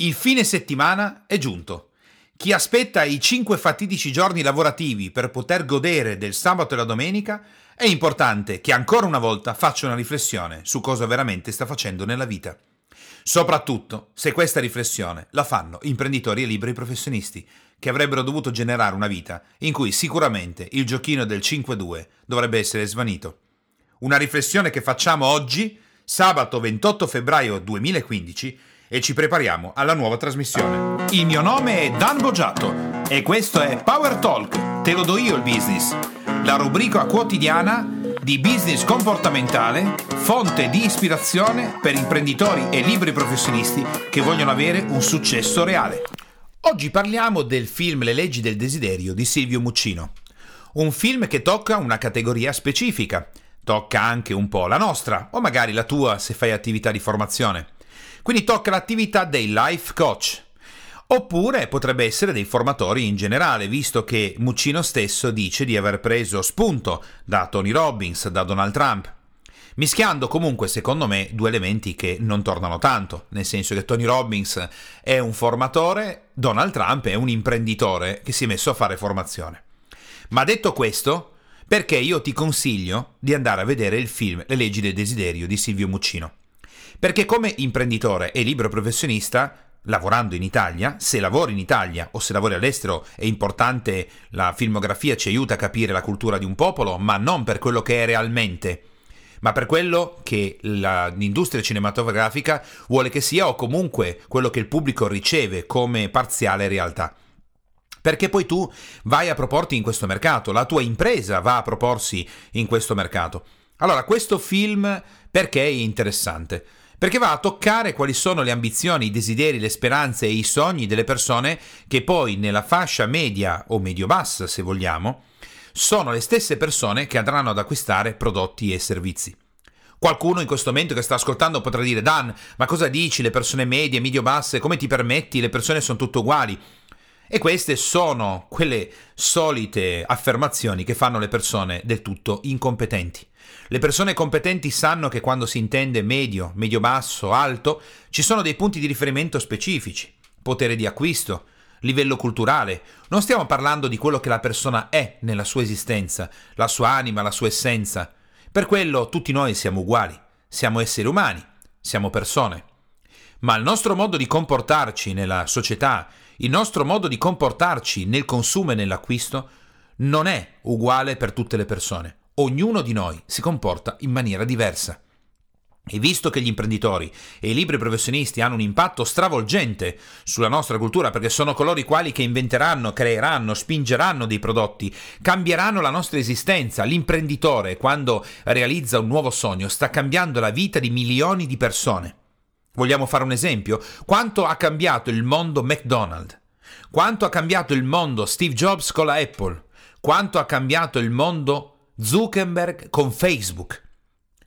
Il fine settimana è giunto. Chi aspetta i cinque fatidici giorni lavorativi per poter godere del sabato e la domenica, è importante che ancora una volta faccia una riflessione su cosa veramente sta facendo nella vita. Soprattutto se questa riflessione la fanno imprenditori e liberi professionisti, che avrebbero dovuto generare una vita in cui sicuramente il giochino del 5-2 dovrebbe essere svanito. Una riflessione che facciamo oggi, sabato 28 febbraio 2015, e ci prepariamo alla nuova trasmissione. Il mio nome è Dan Boggiato e questo è Power Talk, te lo do io il business, la rubrica quotidiana di business comportamentale, fonte di ispirazione per imprenditori e libri professionisti che vogliono avere un successo reale. Oggi parliamo del film Le leggi del desiderio di Silvio Muccino. Un film che tocca una categoria specifica, tocca anche un po' la nostra, o magari la tua se fai attività di formazione. Quindi tocca l'attività dei life coach. Oppure potrebbe essere dei formatori in generale, visto che Muccino stesso dice di aver preso spunto da Tony Robbins, da Donald Trump. Mischiando comunque, secondo me, due elementi che non tornano tanto, nel senso che Tony Robbins è un formatore, Donald Trump è un imprenditore che si è messo a fare formazione. Ma detto questo, perché io ti consiglio di andare a vedere il film Le leggi del desiderio di Silvio Muccino. Perché come imprenditore e libero professionista, lavorando in Italia, se lavori in Italia o se lavori all'estero, è importante, la filmografia ci aiuta a capire la cultura di un popolo, ma non per quello che è realmente, ma per quello che la, l'industria cinematografica vuole che sia o comunque quello che il pubblico riceve come parziale realtà. Perché poi tu vai a proporti in questo mercato, la tua impresa va a proporsi in questo mercato. Allora, questo film perché è interessante? Perché va a toccare quali sono le ambizioni, i desideri, le speranze e i sogni delle persone che poi nella fascia media o medio-bassa, se vogliamo, sono le stesse persone che andranno ad acquistare prodotti e servizi. Qualcuno in questo momento che sta ascoltando potrà dire Dan, ma cosa dici? Le persone medie, medio-basse, come ti permetti? Le persone sono tutte uguali. E queste sono quelle solite affermazioni che fanno le persone del tutto incompetenti. Le persone competenti sanno che quando si intende medio, medio-basso, alto, ci sono dei punti di riferimento specifici. Potere di acquisto, livello culturale. Non stiamo parlando di quello che la persona è nella sua esistenza, la sua anima, la sua essenza. Per quello tutti noi siamo uguali, siamo esseri umani, siamo persone. Ma il nostro modo di comportarci nella società, il nostro modo di comportarci nel consumo e nell'acquisto non è uguale per tutte le persone ognuno di noi si comporta in maniera diversa. E visto che gli imprenditori e i libri professionisti hanno un impatto stravolgente sulla nostra cultura perché sono coloro i quali che inventeranno, creeranno, spingeranno dei prodotti, cambieranno la nostra esistenza, l'imprenditore quando realizza un nuovo sogno sta cambiando la vita di milioni di persone. Vogliamo fare un esempio? Quanto ha cambiato il mondo McDonald's? Quanto ha cambiato il mondo Steve Jobs con la Apple? Quanto ha cambiato il mondo Zuckerberg con Facebook.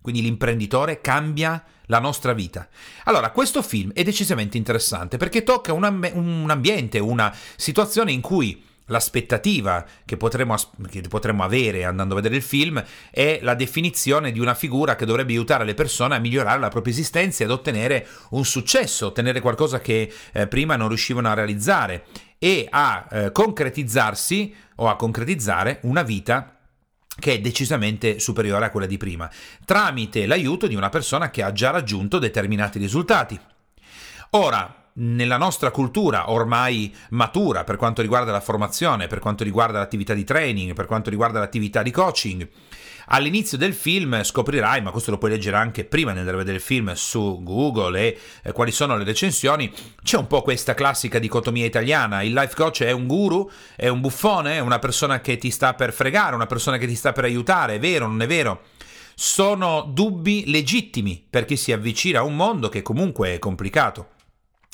Quindi l'imprenditore cambia la nostra vita. Allora, questo film è decisamente interessante perché tocca un, amb- un ambiente, una situazione in cui l'aspettativa che potremmo, che potremmo, avere andando a vedere il film è la definizione di una figura che dovrebbe aiutare le persone a migliorare la propria esistenza e ad ottenere un successo, ottenere qualcosa che eh, prima non riuscivano a realizzare e a eh, concretizzarsi o a concretizzare una vita che è decisamente superiore a quella di prima, tramite l'aiuto di una persona che ha già raggiunto determinati risultati. Ora, nella nostra cultura ormai matura per quanto riguarda la formazione, per quanto riguarda l'attività di training, per quanto riguarda l'attività di coaching, All'inizio del film scoprirai, ma questo lo puoi leggere anche prima di andare a vedere il film su Google e eh, quali sono le recensioni, c'è un po' questa classica dicotomia italiana, il life coach è un guru, è un buffone, è una persona che ti sta per fregare, una persona che ti sta per aiutare, è vero, non è vero? Sono dubbi legittimi per chi si avvicina a un mondo che comunque è complicato.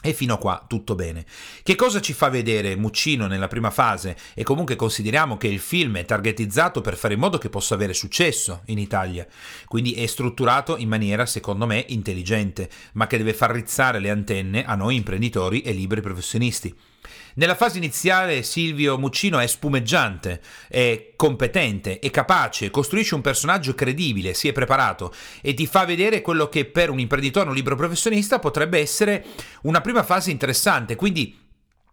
E fino a qua tutto bene. Che cosa ci fa vedere Muccino nella prima fase? E comunque consideriamo che il film è targetizzato per fare in modo che possa avere successo in Italia. Quindi è strutturato in maniera, secondo me, intelligente, ma che deve far rizzare le antenne a noi imprenditori e liberi professionisti. Nella fase iniziale Silvio Muccino è spumeggiante, è competente, è capace, costruisce un personaggio credibile, si è preparato e ti fa vedere quello che per un imprenditore, un libro professionista potrebbe essere una prima fase interessante. Quindi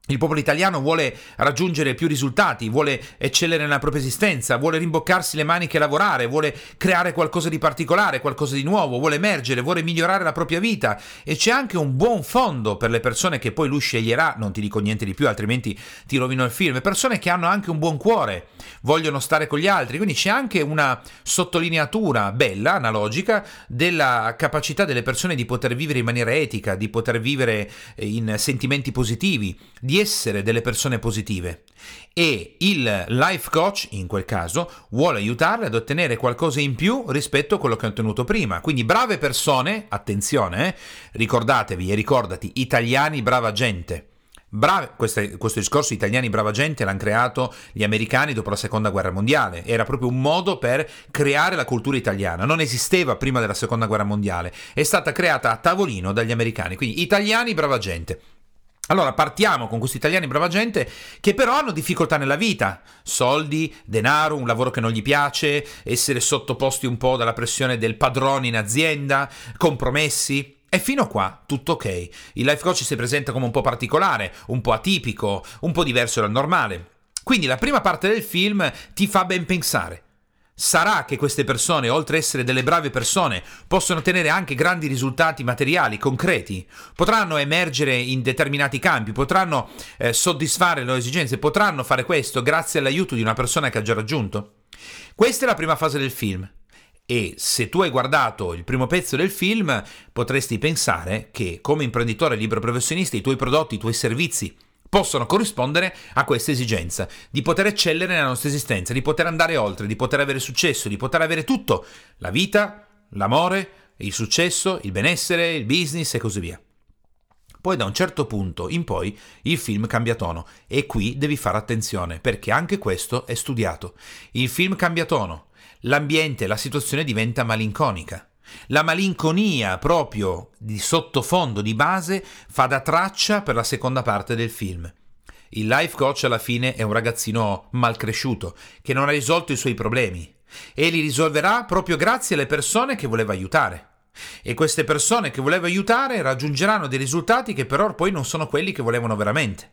il popolo italiano vuole raggiungere più risultati, vuole eccellere nella propria esistenza, vuole rimboccarsi le maniche e lavorare, vuole creare qualcosa di particolare, qualcosa di nuovo, vuole emergere, vuole migliorare la propria vita. E c'è anche un buon fondo per le persone che poi lui sceglierà, non ti dico niente di più altrimenti ti rovino il film, persone che hanno anche un buon cuore, vogliono stare con gli altri, quindi c'è anche una sottolineatura bella, analogica, della capacità delle persone di poter vivere in maniera etica, di poter vivere in sentimenti positivi, di di essere delle persone positive e il life coach, in quel caso, vuole aiutarle ad ottenere qualcosa in più rispetto a quello che ha ottenuto prima. Quindi brave persone, attenzione, eh, ricordatevi e ricordati, italiani brava gente. Brave, questo, questo, discorso italiani brava gente l'hanno creato gli americani dopo la seconda guerra mondiale, era proprio un modo per creare la cultura italiana, non esisteva prima della seconda guerra mondiale, è stata creata a tavolino dagli americani, quindi italiani brava gente. Allora partiamo con questi italiani brava gente che però hanno difficoltà nella vita, soldi, denaro, un lavoro che non gli piace, essere sottoposti un po' dalla pressione del padrone in azienda, compromessi. E fino a qua tutto ok. Il life coach si presenta come un po' particolare, un po' atipico, un po' diverso dal normale. Quindi la prima parte del film ti fa ben pensare. Sarà che queste persone, oltre ad essere delle brave persone, possono ottenere anche grandi risultati materiali, concreti, potranno emergere in determinati campi, potranno eh, soddisfare le loro esigenze, potranno fare questo grazie all'aiuto di una persona che ha già raggiunto. Questa è la prima fase del film. E se tu hai guardato il primo pezzo del film, potresti pensare che come imprenditore libero professionista i tuoi prodotti, i tuoi servizi possono corrispondere a questa esigenza di poter eccellere nella nostra esistenza, di poter andare oltre, di poter avere successo, di poter avere tutto, la vita, l'amore, il successo, il benessere, il business e così via. Poi da un certo punto in poi il film cambia tono e qui devi fare attenzione perché anche questo è studiato. Il film cambia tono, l'ambiente, la situazione diventa malinconica. La malinconia proprio di sottofondo, di base, fa da traccia per la seconda parte del film. Il life coach alla fine è un ragazzino malcresciuto, che non ha risolto i suoi problemi, e li risolverà proprio grazie alle persone che voleva aiutare. E queste persone che voleva aiutare raggiungeranno dei risultati che però poi non sono quelli che volevano veramente.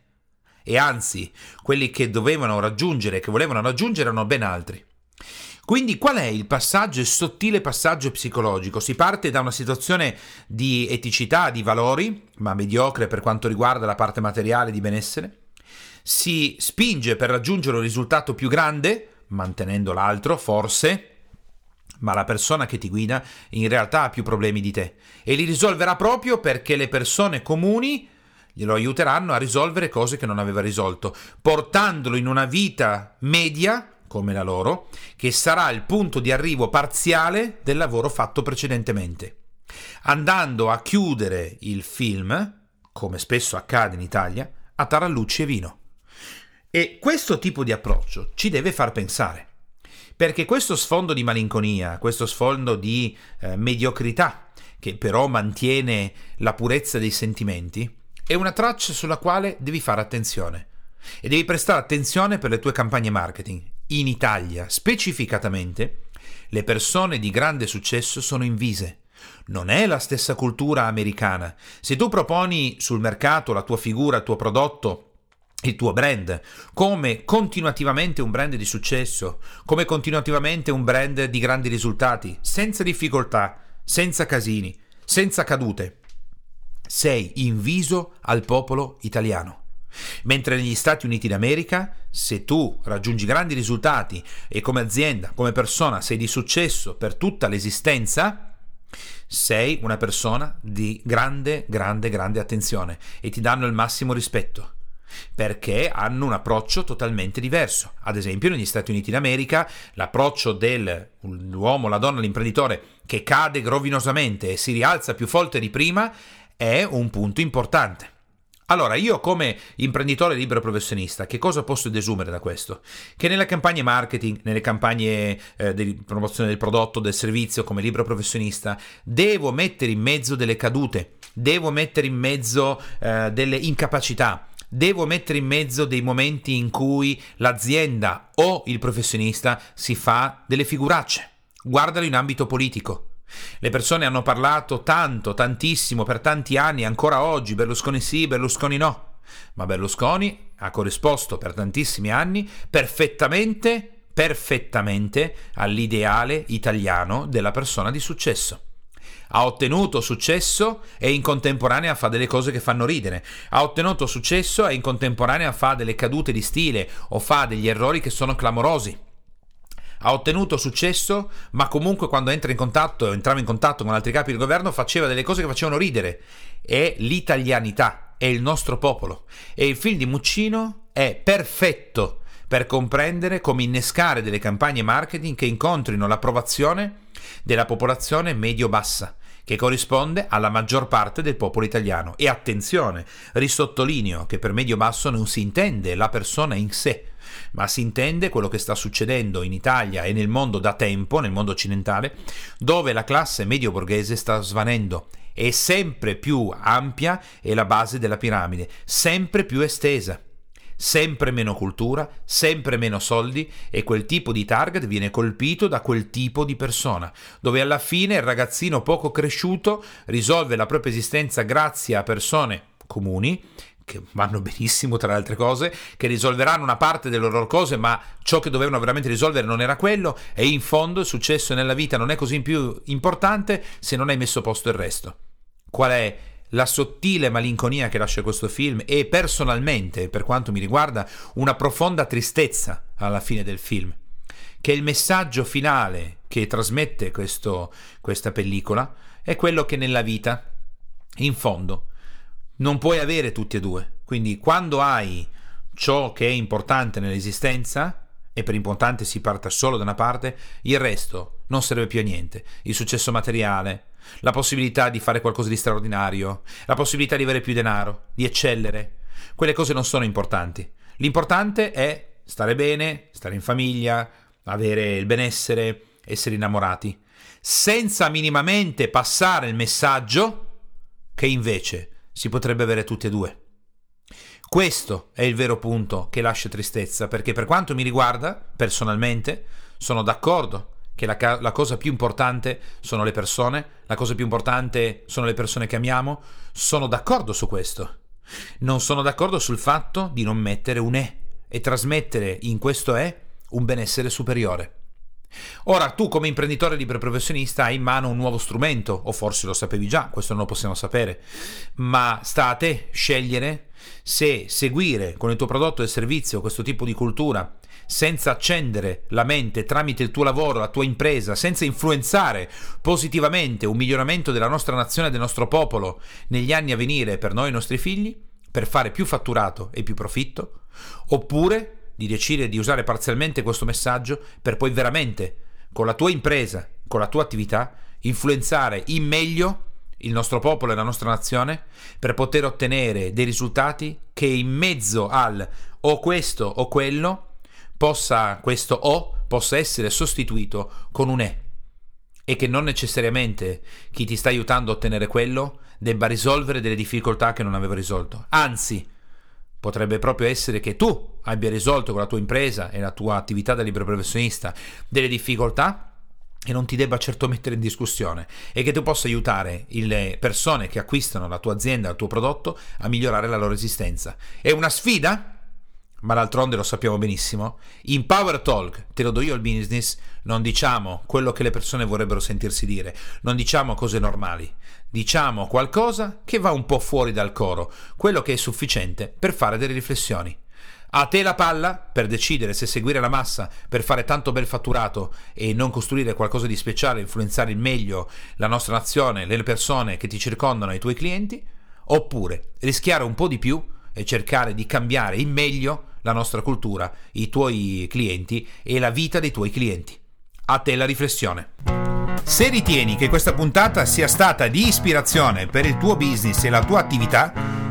E anzi, quelli che dovevano raggiungere, che volevano raggiungere, erano ben altri. Quindi qual è il passaggio, il sottile passaggio psicologico? Si parte da una situazione di eticità, di valori, ma mediocre per quanto riguarda la parte materiale di benessere, si spinge per raggiungere un risultato più grande, mantenendo l'altro, forse, ma la persona che ti guida in realtà ha più problemi di te e li risolverà proprio perché le persone comuni glielo aiuteranno a risolvere cose che non aveva risolto, portandolo in una vita media come la loro, che sarà il punto di arrivo parziale del lavoro fatto precedentemente. Andando a chiudere il film, come spesso accade in Italia, a tarallucci e vino. E questo tipo di approccio ci deve far pensare, perché questo sfondo di malinconia, questo sfondo di eh, mediocrità, che però mantiene la purezza dei sentimenti, è una traccia sulla quale devi fare attenzione. E devi prestare attenzione per le tue campagne marketing in Italia, specificatamente, le persone di grande successo sono invise. Non è la stessa cultura americana. Se tu proponi sul mercato la tua figura, il tuo prodotto, il tuo brand come continuativamente un brand di successo, come continuativamente un brand di grandi risultati, senza difficoltà, senza casini, senza cadute, sei inviso al popolo italiano. Mentre negli Stati Uniti d'America, se tu raggiungi grandi risultati e come azienda, come persona sei di successo per tutta l'esistenza, sei una persona di grande, grande, grande attenzione e ti danno il massimo rispetto perché hanno un approccio totalmente diverso. Ad esempio, negli Stati Uniti d'America, l'approccio dell'uomo, la donna, l'imprenditore che cade rovinosamente e si rialza più forte di prima è un punto importante. Allora, io come imprenditore libero professionista, che cosa posso desumere da questo? Che nelle campagne marketing, nelle campagne eh, di promozione del prodotto, del servizio come libero professionista, devo mettere in mezzo delle cadute, devo mettere in mezzo eh, delle incapacità, devo mettere in mezzo dei momenti in cui l'azienda o il professionista si fa delle figuracce. Guardalo in ambito politico. Le persone hanno parlato tanto, tantissimo, per tanti anni, ancora oggi, Berlusconi sì, Berlusconi no. Ma Berlusconi ha corrisposto per tantissimi anni perfettamente, perfettamente all'ideale italiano della persona di successo ha ottenuto successo e in contemporanea fa delle cose che fanno ridere, ha ottenuto successo e in contemporanea fa delle cadute di stile o fa degli errori che sono clamorosi. Ha ottenuto successo, ma comunque quando entra in contatto, entrava in contatto con altri capi del governo, faceva delle cose che facevano ridere. È l'italianità, è il nostro popolo. E il film di Muccino è perfetto per comprendere come innescare delle campagne marketing che incontrino l'approvazione della popolazione medio-bassa che corrisponde alla maggior parte del popolo italiano. E attenzione, risottolineo che per medio-basso non si intende la persona in sé, ma si intende quello che sta succedendo in Italia e nel mondo da tempo, nel mondo occidentale, dove la classe medio-borghese sta svanendo. È sempre più ampia è la base della piramide, sempre più estesa. Sempre meno cultura, sempre meno soldi e quel tipo di target viene colpito da quel tipo di persona, dove alla fine il ragazzino poco cresciuto risolve la propria esistenza grazie a persone comuni che vanno benissimo tra le altre cose, che risolveranno una parte delle loro cose, ma ciò che dovevano veramente risolvere non era quello e in fondo il successo nella vita non è così più importante se non hai messo a posto il resto. Qual è la sottile malinconia che lascia questo film e personalmente, per quanto mi riguarda, una profonda tristezza alla fine del film, che il messaggio finale che trasmette questo, questa pellicola è quello che nella vita, in fondo, non puoi avere tutti e due. Quindi quando hai ciò che è importante nell'esistenza, e per importante si parta solo da una parte, il resto non serve più a niente. Il successo materiale, la possibilità di fare qualcosa di straordinario, la possibilità di avere più denaro, di eccellere. Quelle cose non sono importanti. L'importante è stare bene, stare in famiglia, avere il benessere, essere innamorati, senza minimamente passare il messaggio che invece si potrebbe avere tutti e due. Questo è il vero punto che lascia tristezza, perché per quanto mi riguarda, personalmente, sono d'accordo che la, la, cosa più importante sono le persone, la cosa più importante sono le persone che amiamo, sono d'accordo su questo. Non sono d'accordo sul fatto di non mettere un E e trasmettere in questo E un benessere superiore. Ora, tu come imprenditore libero professionista hai in mano un nuovo strumento, o forse lo sapevi già, questo non lo possiamo sapere, ma sta a te scegliere se seguire con il tuo prodotto e servizio questo tipo di cultura senza accendere la mente tramite il tuo lavoro, la tua impresa, senza influenzare positivamente un miglioramento della nostra nazione e del nostro popolo negli anni a venire per noi e i nostri figli, per fare più fatturato e più profitto, oppure di decidere di usare parzialmente questo messaggio per poi veramente, con la tua impresa, con la tua attività, influenzare in meglio il nostro popolo e la nostra nazione per poter ottenere dei risultati che in mezzo al o questo o quello possa questo o possa essere sostituito con un e e che non necessariamente chi ti sta aiutando a ottenere quello debba risolvere delle difficoltà che non aveva risolto. Anzi, potrebbe proprio essere che tu abbia risolto con la tua impresa e la tua attività da libero professionista delle difficoltà e non ti debba certo mettere in discussione e che tu possa aiutare le persone che acquistano la tua azienda, il tuo prodotto a migliorare la loro esistenza. È una sfida? Ma d'altronde lo sappiamo benissimo. In Power Talk, te lo do io il business, non diciamo quello che le persone vorrebbero sentirsi dire, non diciamo cose normali, diciamo qualcosa che va un po' fuori dal coro, quello che è sufficiente per fare delle riflessioni. A te la palla per decidere se seguire la massa per fare tanto bel fatturato e non costruire qualcosa di speciale, influenzare il meglio la nostra nazione, le persone che ti circondano e i tuoi clienti, oppure rischiare un po' di più e cercare di cambiare in meglio la nostra cultura, i tuoi clienti e la vita dei tuoi clienti. A te la riflessione. Se ritieni che questa puntata sia stata di ispirazione per il tuo business e la tua attività,